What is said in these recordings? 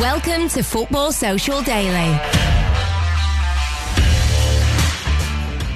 Welcome to Football Social Daily.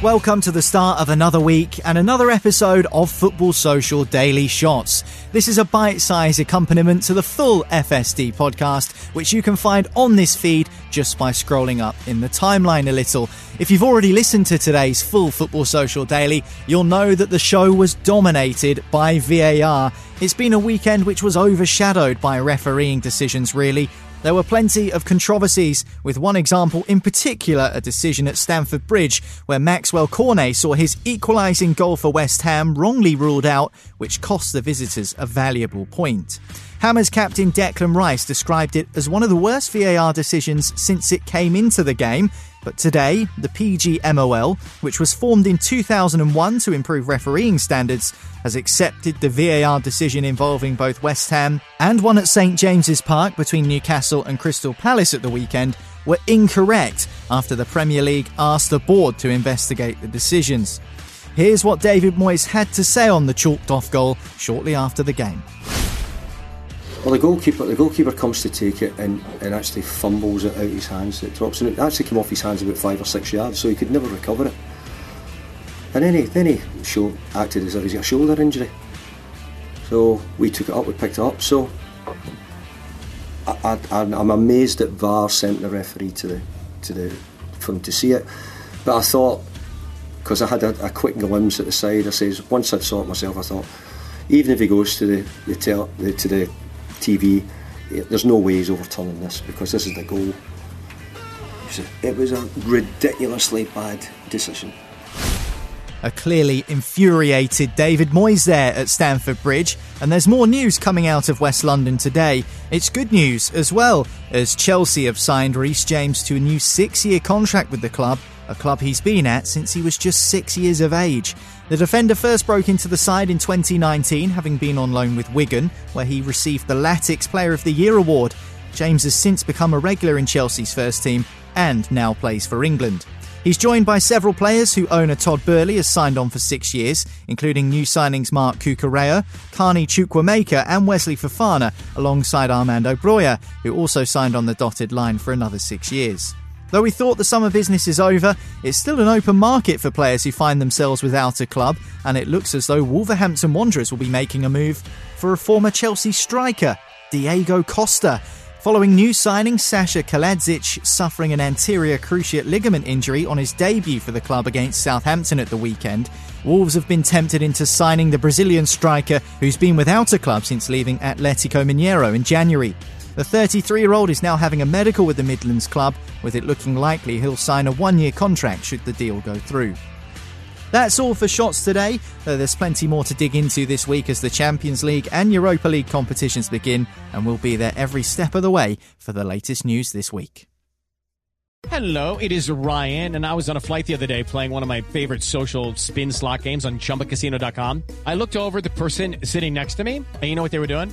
Welcome to the start of another week and another episode of Football Social Daily Shots. This is a bite sized accompaniment to the full FSD podcast, which you can find on this feed just by scrolling up in the timeline a little. If you've already listened to today's full Football Social Daily, you'll know that the show was dominated by VAR. It's been a weekend which was overshadowed by refereeing decisions, really. There were plenty of controversies, with one example in particular a decision at Stamford Bridge where Maxwel Cornet saw his equalising goal for West Ham wrongly ruled out, which cost the visitors a valuable point. Hammers captain Declan Rice described it as one of the worst VAR decisions since it came into the game. But today, the PGMOL, which was formed in 2001 to improve refereeing standards, has accepted the VAR decision involving both West Ham and one at St James's Park between Newcastle and Crystal Palace at the weekend were incorrect after the Premier League asked the board to investigate the decisions. Here's what David Moyes had to say on the chalked off goal shortly after the game. Well, the goalkeeper, the goalkeeper comes to take it and, and actually fumbles it out of his hands. It drops and it actually came off his hands about five or six yards, so he could never recover it. And then he, then he show, acted as if he's got a shoulder injury. So we took it up, we picked it up. So I, I, I'm amazed that VAR sent the referee to the to the for him to see it. But I thought because I had a, a, quick glimpse at the side, I says once I'd saw it myself, I thought even if he goes to the, the, tel, the to the TV, eh, there's no way he's overturning this because this is the goal. It was a ridiculously bad decision. A clearly infuriated David Moyes there at Stamford Bridge, and there's more news coming out of West London today. It's good news as well, as Chelsea have signed Reece James to a new six year contract with the club, a club he's been at since he was just six years of age. The defender first broke into the side in 2019, having been on loan with Wigan, where he received the Latics Player of the Year award. James has since become a regular in Chelsea's first team and now plays for England. He's joined by several players who owner Todd Boehly has signed on for six years, including new signings Marc Cucurella, Carney Chukwuemeka and Wesley Fofana, alongside Armando Broja, who also signed on the dotted line for another six years. Though we thought the summer business is over, it's still an open market for players who find themselves without a club, and it looks as though Wolverhampton Wanderers will be making a move for a former Chelsea striker, Diego Costa, Following new signing Sasha Kalajdzic suffering an anterior cruciate ligament injury on his debut for the club against Southampton at the weekend, Wolves have been tempted into signing the Brazilian striker who's been without a club since leaving Atletico Mineiro in January. The 33 year old is now having a medical with the Midlands club, with it looking likely he'll sign a one year contract should the deal go through. That's all for shots today. though there's plenty more to dig into this week as the Champions League and Europa League competitions begin, and we'll be there every step of the way for the latest news this week. Hello, it is Ryan, and I was on a flight the other day playing one of my favorite social spin slot games on chumbacasino.com. I looked over the person sitting next to me, and you know what they were doing?